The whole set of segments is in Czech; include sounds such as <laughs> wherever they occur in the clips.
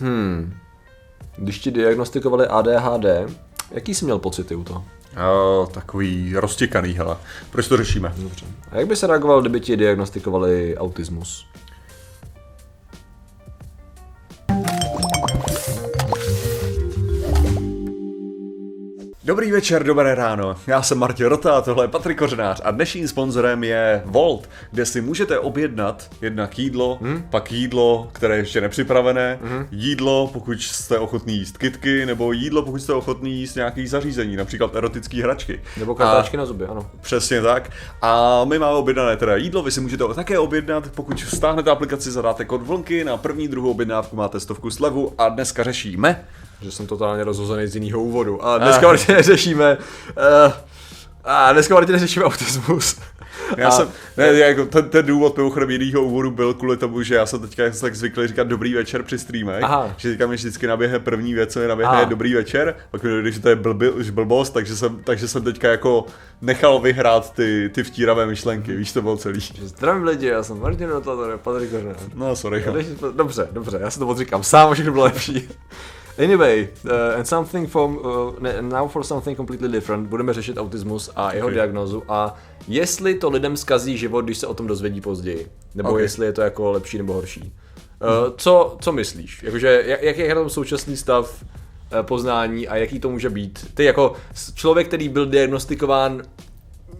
Hmm. Když ti diagnostikovali ADHD, jaký jsi měl pocity u toho? Uh, takový roztěkaný, hele. Proč to řešíme? Dobře. A jak by se reagoval, kdyby ti diagnostikovali autismus? Dobrý večer, dobré ráno. Já jsem Martin Rota a tohle je Patrik Kořenář a dnešním sponzorem je Volt, kde si můžete objednat jednak jídlo, hmm? pak jídlo, které je ještě nepřipravené, hmm? jídlo, pokud jste ochotný jíst kitky, nebo jídlo, pokud jste ochotný jíst nějaký zařízení, například erotické hračky. Nebo kartáčky na zuby, ano. Přesně tak. A my máme objednané teda jídlo, vy si můžete také objednat, pokud stáhnete aplikaci, zadáte kód vlnky, na první, druhou objednávku máte stovku slevu a dneska řešíme že jsem totálně rozhozený z jiného úvodu. A dneska Martin řešíme... Uh, a dneska Martin řešíme autismus. <laughs> Já a, jsem, ne, jako ten, ten důvod mimochodem jinýho úvodu byl kvůli tomu, že já jsem teďka tak zvyklý říkat dobrý večer při streamech, Aha. že teďka mi vždycky naběhne první věc, co mi naběhne je dobrý večer, pak když to je blbi, blbost, takže jsem, takže jsem teďka jako nechal vyhrát ty, ty vtíravé myšlenky, víš, to bylo celý. Zdravím lidi, já jsem Martin Notator, Patrik Kořenář. No, sorry. Dobře, dobře, já si to odříkám sám, všechno bylo lepší. Anyway, uh, and something from, uh, now for something completely different. Budeme řešit autismus a jeho okay. diagnozu a jestli to lidem zkazí život, když se o tom dozvědí později. Nebo okay. jestli je to jako lepší nebo horší. Uh, co, co myslíš? Jakože, jak, jak je tam současný stav uh, poznání a jaký to může být? Ty jako člověk, který byl diagnostikován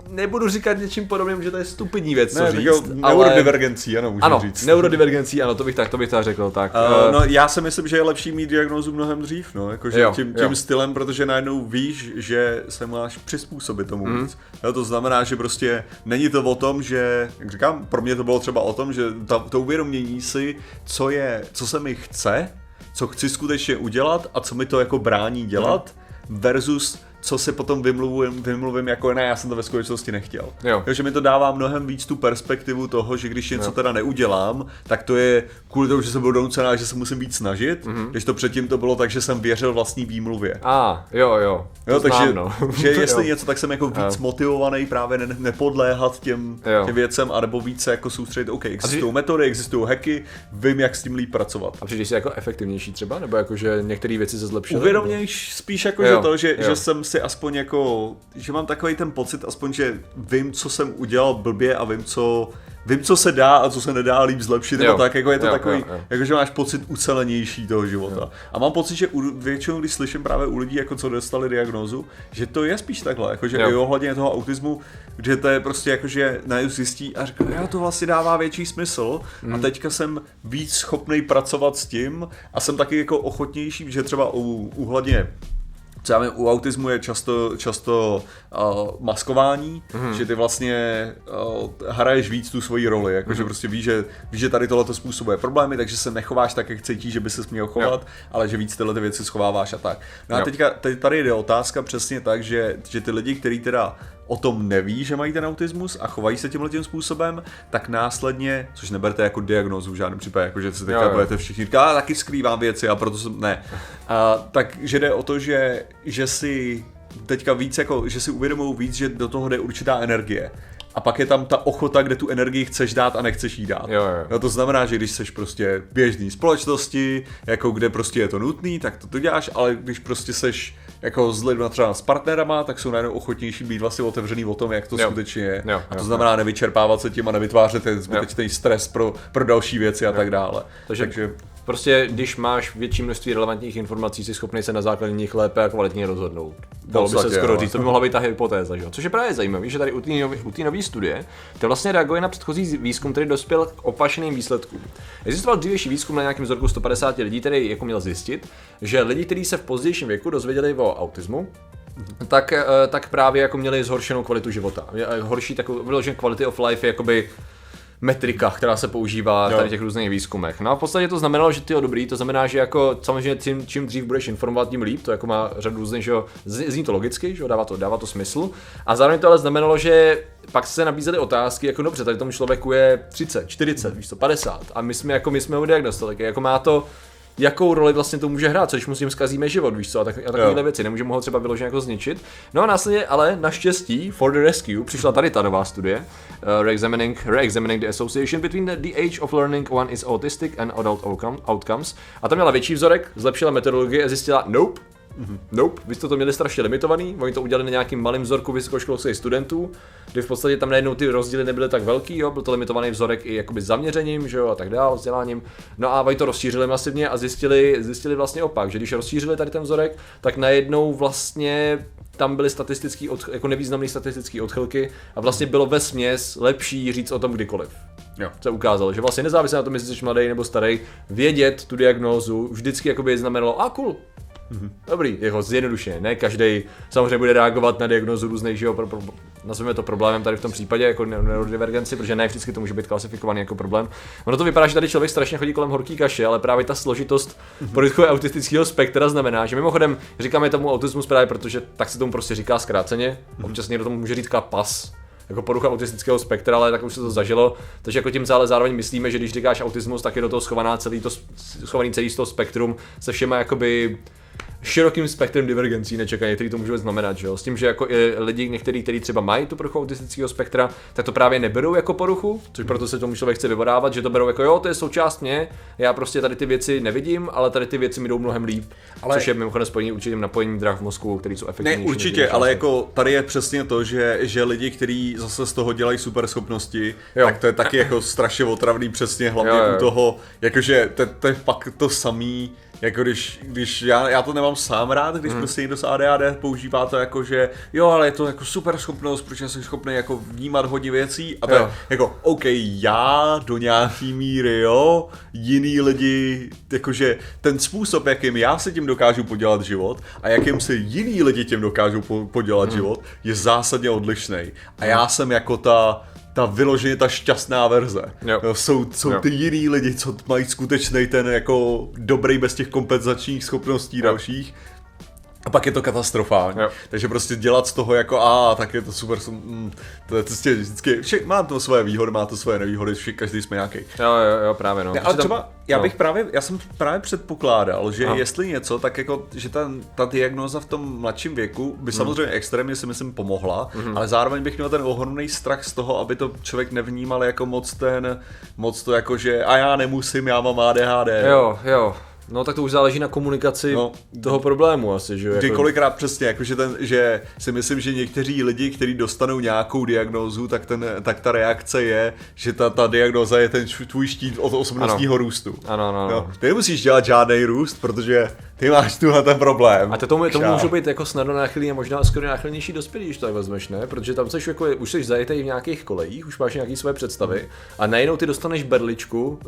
nebudu říkat něčím podobným, že to je stupidní věc, ne, co říct, ale... Neurodivergencí, ano, můžu ano, říct. neurodivergencí, ano, to bych tak, to bych tak řekl, tak. Uh, no, já si myslím, že je lepší mít diagnózu mnohem dřív, no, jakože jo, tím, tím jo. stylem, protože najednou víš, že se máš přizpůsobit tomu mm. víc. Jo, to znamená, že prostě není to o tom, že, jak říkám, pro mě to bylo třeba o tom, že ta, to uvědomění si, co je, co se mi chce, co chci skutečně udělat a co mi to jako brání dělat, mm. versus co si potom vymluvím, vymluvím jako ne, já jsem to ve skutečnosti nechtěl. Jo. Takže mi to dává mnohem víc tu perspektivu toho, že když něco jo. teda neudělám, tak to je kvůli tomu, že jsem byl donucená, že se musím víc snažit, mm-hmm. když to předtím to bylo tak, že jsem věřil vlastní výmluvě. A, jo, jo. Jo, takže znám, no. <laughs> že <laughs> jestli něco, tak jsem jako víc jo. motivovaný právě ne, nepodléhat těm, těm věcem, anebo více jako soustředit, OK, existují metody, existují hacky, vím, jak s tím líp pracovat. A přijdeš si jako efektivnější třeba, nebo jako, že některé věci se zlepšily? Uvědomější spíš jako, jo, že to, že, že jsem si aspoň jako, že mám takový ten pocit, aspoň, že vím, co jsem udělal blbě a vím, co vím, co se dá a co se nedá líp zlepšit, nebo tak, jako je to jo, takový, jo, jo. jako že máš pocit ucelenější toho života. Jo. A mám pocit, že u, většinou, když slyším právě u lidí, jako co dostali diagnózu, že to je spíš takhle, jako že jo. i ohledně toho autismu, že to je prostě jako, že najednou zjistí a říká, jo, to vlastně dává větší smysl mm. a teďka jsem víc schopný pracovat s tím a jsem taky jako ochotnější, že třeba u, uhledně vím, u autismu je často, často uh, maskování, mm. že ty vlastně uh, hraješ víc tu svoji roli, jakože mm. prostě víš, že, víš, že tady tohle způsobuje problémy, takže se nechováš tak, jak cítíš, že by se měl chovat, jo. ale že víc tyhle ty věci schováváš a tak. No jo. a teďka tady jde otázka přesně tak, že, že ty lidi, kteří teda o tom neví, že mají ten autismus a chovají se tímhle tím způsobem, tak následně, což neberte jako diagnózu v žádném případě, jako že se teďka budete všichni říkat, taky skrývám věci a proto jsem, ne. A, takže jde o to, že, že si teďka víc jako, že si uvědomují víc, že do toho jde určitá energie. A pak je tam ta ochota, kde tu energii chceš dát a nechceš jí dát. Jo, jo. No to znamená, že když jsi prostě běžný společnosti, jako kde prostě je to nutný, tak to, to děláš, ale když prostě seš jako s lidmi třeba s partnerama, tak jsou najednou ochotnější být vlastně otevřený o tom, jak to jo. skutečně je. Jo, a to jo, znamená jo. nevyčerpávat se tím a nevytvářet ten zbytečný stres pro, pro další věci a jo. tak dále. Takže, Takže Prostě, když máš větší množství relevantních informací, jsi schopný se na základě nich lépe a kvalitně rozhodnout. Dalo by se skoro říct, to by mohla být ta hypotéza, že? což je právě zajímavé, že tady u té nové studie to vlastně reaguje na předchozí výzkum, který dospěl k opačným výsledkům. Existoval dřívější výzkum na nějakém vzorku 150 lidí, který jako měl zjistit, že lidi, kteří se v pozdějším věku dozvěděli o autismu, tak, eh, tak právě jako měli zhoršenou kvalitu života. Horší takovou, vyloženě quality of life je jakoby metrika, která se používá v těch různých výzkumech. No a v podstatě to znamenalo, že ty jo dobrý, to znamená, že jako samozřejmě tím, čím dřív budeš informovat, tím líp, to jako má řadu různých, že jo, zní to logicky, že jo, dává to, dává to smysl. A zároveň to ale znamenalo, že pak se nabízely otázky, jako dobře, tady tomu člověku je 30, 40, víš co, 50 a my jsme jako my jsme ho diagnostovali, jako má to jakou roli vlastně to může hrát, co když mu s tím zkazíme život, víš co, a, tak, a takovéhle věci, nemůžeme ho třeba vyloženě jako zničit. No a následně, ale naštěstí, for the rescue, přišla tady ta nová studie, uh, re-examining, re-examining the association between the, the age of learning one is autistic and adult outcomes. A tam měla větší vzorek, zlepšila metodologii a zjistila, nope, Mm-hmm. Nope, vy jste to měli strašně limitovaný, oni to udělali na nějakým malým vzorku vysokoškolských studentů, kdy v podstatě tam najednou ty rozdíly nebyly tak velký, jo, byl to limitovaný vzorek i jakoby zaměřením, že jo, a tak dále, vzděláním. No a oni to rozšířili masivně a zjistili, zjistili vlastně opak, že když rozšířili tady ten vzorek, tak najednou vlastně tam byly statistický od, jako nevýznamné statistické odchylky a vlastně bylo ve směs lepší říct o tom kdykoliv. Jo. Se ukázalo, že vlastně nezávisle na tom, jestli jsi mladý nebo starý, vědět tu diagnózu vždycky jakoby znamenalo, a cool, Mm-hmm. Dobrý, jako zjednodušeně, ne každý samozřejmě bude reagovat na diagnozu různých, že jo, pro, pro, nazveme to problémem tady v tom případě, jako neurodivergenci, protože ne vždycky to může být klasifikovaný jako problém. Ono to vypadá, že tady člověk strašně chodí kolem horký kaše, ale právě ta složitost mm-hmm. autistického spektra znamená, že mimochodem říkáme tomu autismus právě protože tak se tomu prostě říká zkráceně, mm-hmm. občas někdo tomu může říct pas, jako porucha autistického spektra, ale tak už se to zažilo. Takže jako tím ale zároveň myslíme, že když říkáš autismus, tak je do toho schovaná celý to, schovaný celý to spektrum se všema jakoby širokým spektrem divergencí nečekaně, který to může znamenat, že jo? S tím, že jako i lidi, někteří, kteří třeba mají tu poruchu autistického spektra, tak to právě neberou jako poruchu, což proto se tomu člověk chce vyvodávat, že to berou jako jo, to je součást mě, já prostě tady ty věci nevidím, ale tady ty věci mi jdou mnohem líp, ale... což je mimochodem spojení určitým napojením drah v mozku, který jsou efektivní. Ne, určitě, ale jako tady je přesně to, že, že lidi, kteří zase z toho dělají super schopnosti, jo. tak to je taky jako strašně otravný přesně, hlavně jo, jo. u toho, jakože to, to je fakt to samý, jako když, když já, já to nemám sám rád, když hmm. prostě někdo s ADHD používá to jako, že jo, ale je to jako super schopnost, protože jsem schopný jako vnímat hodně věcí a to jo. je jako, OK, já do nějaký míry, jo, jiný lidi, jakože ten způsob, jakým já se tím dokážu podělat život a jakým se jiný lidi tím dokážou po, podělat hmm. život, je zásadně odlišný. A já jsem jako ta ta vyloženě ta šťastná verze. Jo. Jsou, jsou jo. ty jiný lidi, co mají skutečný ten jako dobrý bez těch kompenzačních schopností jo. dalších a pak je to katastrofální. Jo. Takže prostě dělat z toho jako a tak je to super, mm, to je prostě vždycky, vše, má to svoje výhody, má to svoje nevýhody, vše, každý jsme nějaký. Jo, jo, jo, právě no. Ne, ale třeba, tam, já no. bych právě, já jsem právě předpokládal, že Aha. jestli něco, tak jako, že ta, ta diagnoza v tom mladším věku by hmm. samozřejmě extrémně si myslím pomohla, hmm. ale zároveň bych měl ten ohromný strach z toho, aby to člověk nevnímal jako moc ten, moc to jako, že a já nemusím, já mám ADHD. Jo, jo. No tak to už záleží na komunikaci no, toho problému asi, že Jako... kolikrát přesně, jakože ten, že si myslím, že někteří lidi, kteří dostanou nějakou diagnózu, tak, ten, tak ta reakce je, že ta, ta diagnóza je ten tvůj štít od osobnostního ano. růstu. Ano, ano, ano. Ty nemusíš dělat žádný růst, protože ty máš tuhle ten problém. A to tomu, tomu můžou být jako snadno náchylný a možná skoro náchylnější dospělí, když to tak vezmeš, ne? Protože tam jsi jako, už jsi zajetý v nějakých kolejích, už máš nějaké své představy a najednou ty dostaneš berličku,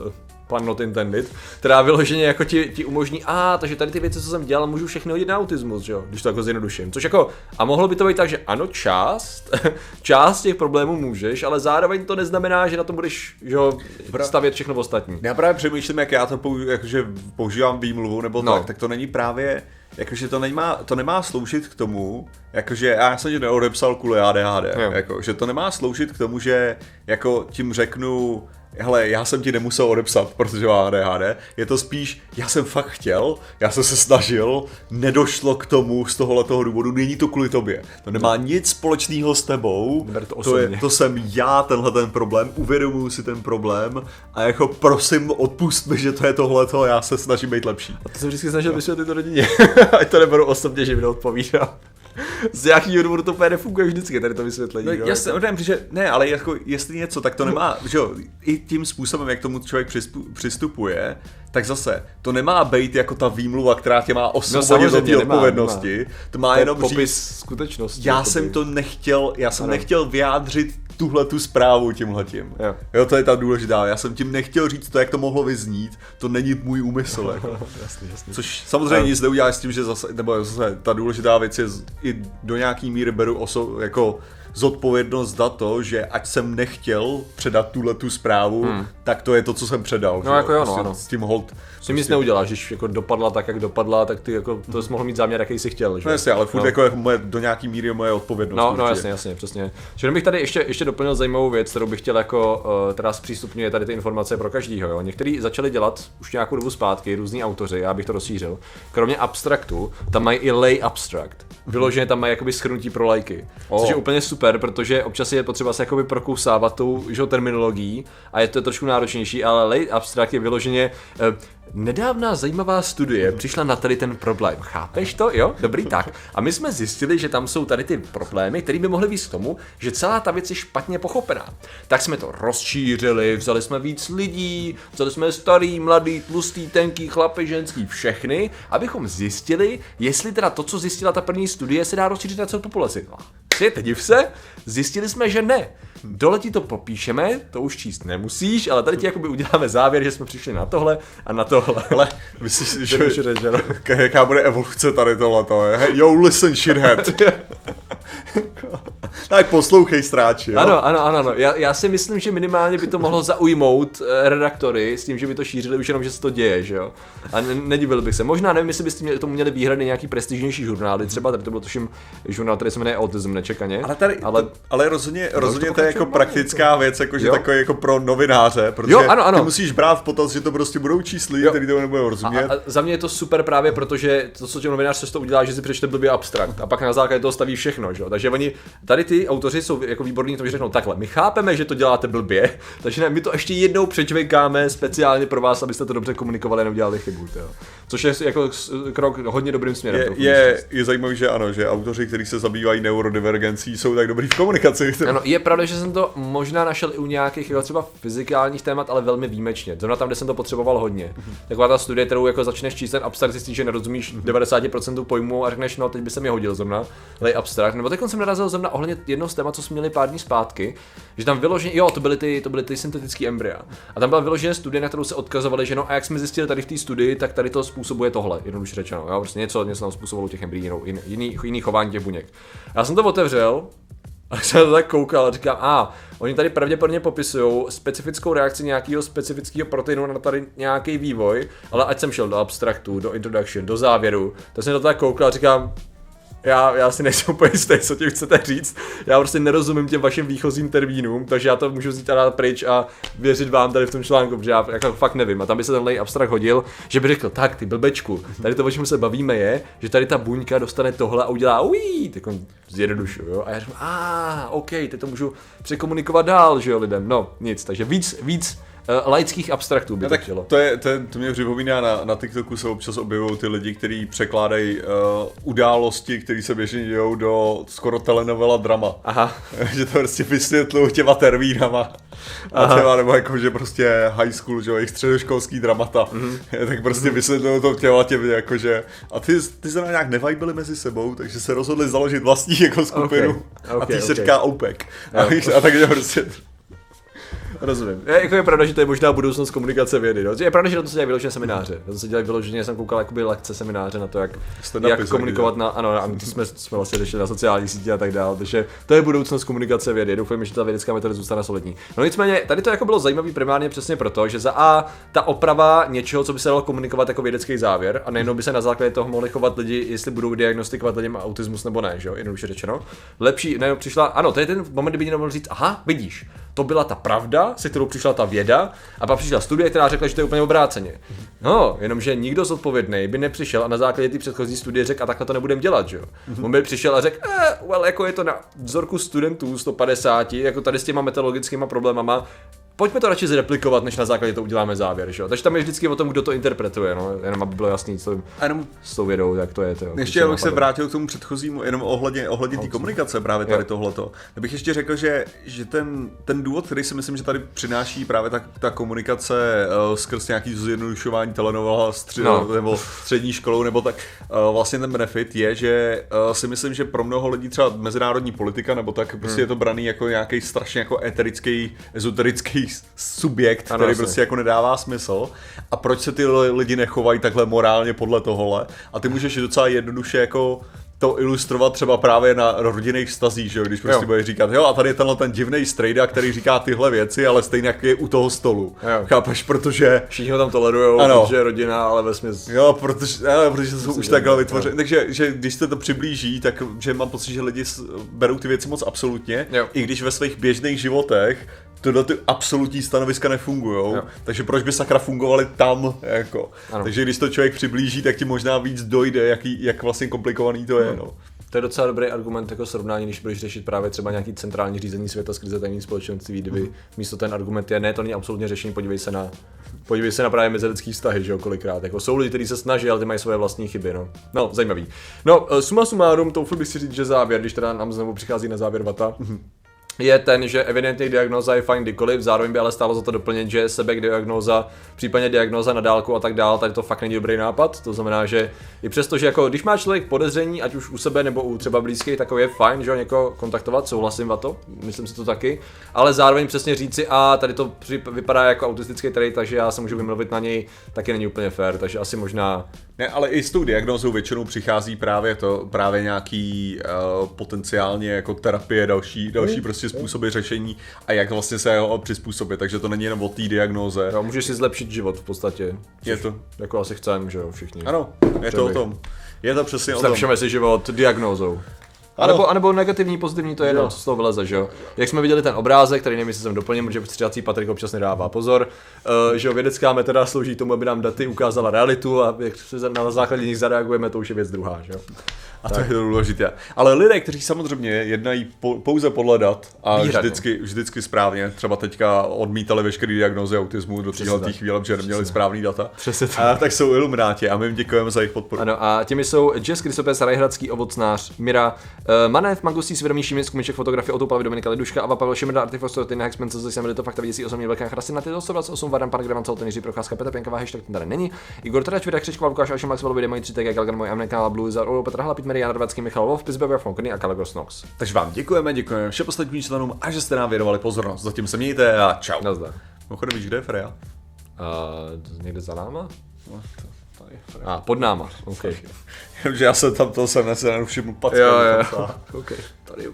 pan not intended, která vyloženě jako ti, ti umožní, a takže tady ty věci, co jsem dělal, můžu všechny hodit na autismus, že jo, když to jako zjednoduším. Což jako, a mohlo by to být tak, že ano, část, <laughs> část těch problémů můžeš, ale zároveň to neznamená, že na to budeš, že jo, stavět všechno ostatní. Já právě přemýšlím, jak já to použi- jakože používám výmluvu nebo no. tak, tak to není právě, jakože to nemá, to nemá sloužit k tomu, jakože já jsem ti neodepsal kvůli ADHD, jako, že to nemá sloužit k tomu, že jako tím řeknu, hele, já jsem ti nemusel odepsat, protože mám ADHD, je to spíš, já jsem fakt chtěl, já jsem se snažil, nedošlo k tomu z tohohle důvodu, není to kvůli tobě. To nemá no. nic společného s tebou, to, to, je, to jsem já, tenhle ten problém, uvědomuji si ten problém a jako prosím odpust mi, že to je tohleto, já se snažím být lepší. A to jsem vždycky snažil vysvětlit rodině, <laughs> ať to neberu osobně, že mi neodpovídá z jakého důvodu to úplně nefunguje vždycky, tady to vysvětlení. No, no jasně, jako. že ne, ale jako jestli něco, tak to nemá, že jo, i tím způsobem, jak tomu člověk přistupuje, tak zase, to nemá být jako ta výmluva, která tě má osvobodit no, od té odpovědnosti, nemá. to má to jenom popis říct, skutečnosti. Já jsem to nechtěl, já jsem ano. nechtěl vyjádřit tuhle tu zprávu tímhletím. Jo. jo, to je ta důležitá. Já jsem tím nechtěl říct to, jak to mohlo vyznít. To není můj úmysl. Jako. <laughs> jasný, jasný. Což samozřejmě nic neudělá s tím, že zase, nebo zase ta důležitá věc je i do nějaký míry beru oso, jako zodpovědnost za to, že ať jsem nechtěl předat tuhle tu zprávu, hmm. tak to je to, co jsem předal. No, jako jo, no, prostě S tím hold. S tím nic prostě- neuděláš, když jako dopadla tak, jak dopadla, tak ty jako to jsi mohl mít záměr, jaký jsi chtěl. Že? No jasně, ale furt no. jako je moje, do nějaký míry je moje odpovědnost. No, no jasně, jasně, přesně. Že bych tady ještě, ještě doplnil zajímavou věc, kterou bych chtěl jako, uh, teda zpřístupňuje tady ty informace pro každýho. Jo. Někteří začali dělat už nějakou dobu zpátky, různí autoři, já bych to rozšířil. Kromě abstraktu, tam mají i lay abstract. Vyloženě tam mají jakoby schrnutí pro lajky. Oh. Což je úplně super, protože občas je potřeba se jakoby prokousávat tou že, terminologií a je to trošku náročnější, ale lay abstract je vyloženě uh, Nedávná zajímavá studie přišla na tady ten problém. Chápeš to? Jo? Dobrý, tak. A my jsme zjistili, že tam jsou tady ty problémy, které by mohly víc k tomu, že celá ta věc je špatně pochopená. Tak jsme to rozšířili, vzali jsme víc lidí, vzali jsme starý, mladý, tlustý, tenký, chlapy, ženský, všechny, abychom zjistili, jestli teda to, co zjistila ta první studie, se dá rozšířit na celou populaci. Světe, div se, zjistili jsme, že ne. Dole ti to popíšeme, to už číst nemusíš, ale tady ti jakoby uděláme závěr, že jsme přišli na tohle a na tohle. Ale <laughs> myslíš, že, že, že <laughs> jaká bude evoluce tady tohleto? Hey, yo, listen, shithead. <laughs> <laughs> tak poslouchej, stráči. Jo? Ano, ano, ano. ano. Já, já, si myslím, že minimálně by to mohlo zaujmout eh, redaktory s tím, že by to šířili už jenom, že se to děje, že jo. A nedivil bych se. Možná nevím, jestli byste tomu měli výhrady nějaký prestižnější žurnály, třeba tady to byl tuším žurnál, který se jmenuje Autism, nečekaně. Ale, tady, ale, to, ale rozhodně, rozhodně to je jako praktická věc, jakože takový jako pro novináře, protože jo, ano, ano. ty musíš brát v potaz, že to prostě budou čísly, který to nebudou rozumět. A, a, za mě je to super právě, protože to, co tě novinář se to udělá, že si přečte blbě abstrakt a pak na základě toho staví všechno, že? Takže oni, tady ty autoři jsou jako výborní, to že řeknou takhle, my chápeme, že to děláte blbě, <laughs> takže ne, my to ještě jednou přečvekáme speciálně pro vás, abyste to dobře komunikovali a neudělali chybu. Tjo. Což je jako krok hodně dobrým směrem. Je, je, je zajímavé, že ano, že autoři, kteří se zabývají neurodivergencí, jsou tak dobrý v komunikaci. <laughs> Ano, je pravda, že jsem to možná našel i u nějakých jako třeba fyzikálních témat, ale velmi výjimečně. Zrovna tam, kde jsem to potřeboval hodně. Taková ta studie, kterou jako začneš číst ten abstrakt, zjistíš, že nerozumíš 90% pojmu a řekneš, no teď by se mi hodil zrovna, lej abstrakt. Nebo teď jsem narazil zrovna ohledně jednoho z témat, co jsme měli pár dní zpátky, že tam vyloženě, jo, to byly ty, to byly ty syntetické embrya. A tam byla vyloženě studie, na kterou se odkazovali, že no a jak jsme zjistili tady v té studii, tak tady to způsobuje tohle, jednoduše řečeno. Jo? Prostě něco, něco tam způsobovalo těch embryí, jiný, jiný chování těch buněk. Já jsem to otevřel, <laughs> a jsem to tak koukal a říkám, a oni tady pravděpodobně popisují specifickou reakci nějakého specifického proteinu na tady nějaký vývoj, ale ať jsem šel do abstraktu, do introduction, do závěru, tak jsem to tak koukal a říkám, já, já si nejsem úplně jistý, co tím chcete říct. Já prostě nerozumím těm vašim výchozím termínům, takže já to můžu vzít teda pryč a věřit vám tady v tom článku, protože já jako fakt nevím. A tam by se tenhle abstrakt hodil, že by řekl, tak ty blbečku, tady to, o čem se bavíme, je, že tady ta buňka dostane tohle a udělá ují, tak on zjednodušu, jo. A já říkám, a OK, teď to můžu překomunikovat dál, že jo, lidem. No, nic, takže víc, víc laických abstraktů by no, to chtělo. To, je, to, je, to mě připomíná, na, na TikToku se občas objevují ty lidi, kteří překládají uh, události, které se běžně dějou do skoro telenovela drama. Aha. <laughs> že to prostě vysvětlují těma termínama. A třeba, nebo jako, že prostě high school, že jo, jejich středoškolský dramata, mm-hmm. tak prostě vysvětlují to těma těm, jakože, a ty, ty se nějak nevajbili mezi sebou, takže se rozhodli založit vlastní jako skupinu okay. Okay, a ty okay. se říká OPEC. A, a takže prostě Rozumím. Je, jako je pravda, že to je možná budoucnost komunikace vědy. No. Je pravda, že to se dělají vyloženě semináře. To se dělají vyloženě, jsem koukal jakoby lekce semináře na to, jak, jak komunikovat na, ano, a to jsme, jsme vlastně řešili na sociální sítě a tak dále. Takže to je budoucnost komunikace vědy. Doufám, že ta vědecká metoda zůstane solidní. No nicméně, tady to jako bylo zajímavé primárně přesně proto, že za A ta oprava něčeho, co by se dalo komunikovat jako vědecký závěr, a nejenom by se na základě toho mohli chovat lidi, jestli budou diagnostikovat lidem autismus nebo ne, že jo, jednoduše řečeno. Lepší, ne, přišla, ano, to je ten moment, kdy by mohl říct, aha, vidíš, to byla ta pravda, se kterou přišla ta věda, a pak přišla studie, která řekla, že to je úplně obráceně. No, jenomže nikdo zodpovědný by nepřišel a na základě té předchozí studie řekl, a takhle to nebudeme dělat, že jo. Mm-hmm. On by přišel a řekl, eh, well, jako je to na vzorku studentů 150, jako tady s těma metodologickými problémama, pojďme to radši zreplikovat, než na základě to uděláme závěr, že jo? Takže tam je vždycky o tom, kdo to interpretuje, no, jenom aby bylo jasný, co jenom, s tou vědou, jak to je. To, ještě abych se vrátil k tomu předchozímu, jenom ohledně, ohledně té komunikace právě tady tohleto. Já bych ještě řekl, že, že ten, ten důvod, který si myslím, že tady přináší právě ta, ta komunikace uh, skrz nějaký zjednodušování telenovela stři, no. nebo střední školou, nebo tak uh, vlastně ten benefit je, že uh, si myslím, že pro mnoho lidí třeba mezinárodní politika, nebo tak prostě hmm. je to braný jako nějaký strašně jako eterický, ezoterický subjekt, ano, který prostě jako nedává smysl. A proč se ty lidi nechovají takhle morálně podle tohohle? A ty můžeš docela jednoduše jako to ilustrovat třeba právě na rodinných stazích, že jo, když prostě bude říkat, jo, a tady je tenhle ten divný strejda, který říká tyhle věci, ale stejně jak je u toho stolu. Jo. Chápeš, protože... Všichni ho tam tolerujou, ano. protože je rodina, ale ve směs... Jo, protože, jo, protože jsou už takhle vytvořeny. Takže že když se to přiblíží, tak že mám pocit, že lidi berou ty věci moc absolutně, jo. i když ve svých běžných životech tyhle ty absolutní stanoviska nefungují, takže proč by sakra fungovaly tam, jako. Ano. Takže když to člověk přiblíží, tak ti možná víc dojde, jaký, jak vlastně komplikovaný to je, no. To je docela dobrý argument jako srovnání, když budeš řešit právě třeba nějaký centrální řízení světa skrze tajný společenství, kdyby mm. místo ten argument je, ne, to není absolutně řešení, podívej se na podívej se na právě mezilidský vztahy, že jo, kolikrát. Jako jsou lidi, kteří se snaží, ale ty mají svoje vlastní chyby, no. No, zajímavý. No, eh, suma sumárum, to bych si říct, že závěr, když teda nám znovu přichází na závěr vata, mm je ten, že evidentně diagnoza je fajn kdykoliv, zároveň by ale stálo za to doplnit, že sebediagnoza, případně diagnoza na dálku a tak dál, tady to fakt není dobrý nápad. To znamená, že i přesto, že jako když má člověk podezření, ať už u sebe nebo u třeba blízkých, tak je fajn, že ho někoho kontaktovat, souhlasím a to, myslím si to taky, ale zároveň přesně říci, a tady to vypadá jako autistický trait, takže já se můžu vymluvit na něj, taky není úplně fair, takže asi možná ne, ale i s tou diagnózou většinou přichází právě to, právě nějaký uh, potenciálně jako terapie, další, další mm. prostě způsoby řešení a jak vlastně se ho přizpůsobit, takže to není jenom o té diagnoze. Jo, můžeš si zlepšit život v podstatě. Je to. Jako asi chceme, že jo, všichni. Ano, je to o tom. Je to přesně o tom. Zlepšeme si život diagnózou. A nebo, a nebo negativní, pozitivní, to je jedno, co z toho vyleze, že jo. Jak jsme viděli ten obrázek, který nevím, jestli jsem doplnil, protože střídací Patrik občas nedává pozor, uh, že jo, vědecká metoda slouží tomu, aby nám daty ukázala realitu a jak se na základě nich zareagujeme, to už je věc druhá, že jo. A to je důležité. Ale lidé, kteří samozřejmě jednají po, pouze podle dat a vždycky, vždycky správně, třeba teďka odmítali veškeré diagnózy autismu do téhle chvíle, protože neměli správný data, Přesně tak. A, tak jsou ilumináti a my jim děkujeme za jejich podporu. Ano, a těmi jsou Jess Krysopes, Rajhradský ovocnář, Mira, uh, Manev, Magusí, Svědomí Šimec, Kumiček, fotografie, Otopavy, Dominika Liduška, Ava Pavel Šimrda, Artifostor, Tyna Hexman, co jsem to fakta vidící osobní velká chrasy na ty 128 Vadan, Park Gravan, Celten, Jiří Procházka, Petr Pěnková, hashtag ten tady není. Igor Trač, Vida Křičková, Lukáš, Alšem, Maxwell, Vidě, mojí 3 TG, Galgan, můj Amneka, Blue, Zar, Petr Hlapit, Mary, Jan Radvacký, Michal Wolf, Pizbebe, Fonkny a Kalagos Nox. Takže vám děkujeme, děkujeme všem ostatním členům a že jste nám věnovali pozornost. Zatím se mějte a čau. Nazdar. Mimochodem víš, kde je Freja? Uh, někde za náma? No, to. A, pod náma, OK. Jenomže já jsem tam to jsem se nevšiml Jo, jo, OK. Tady je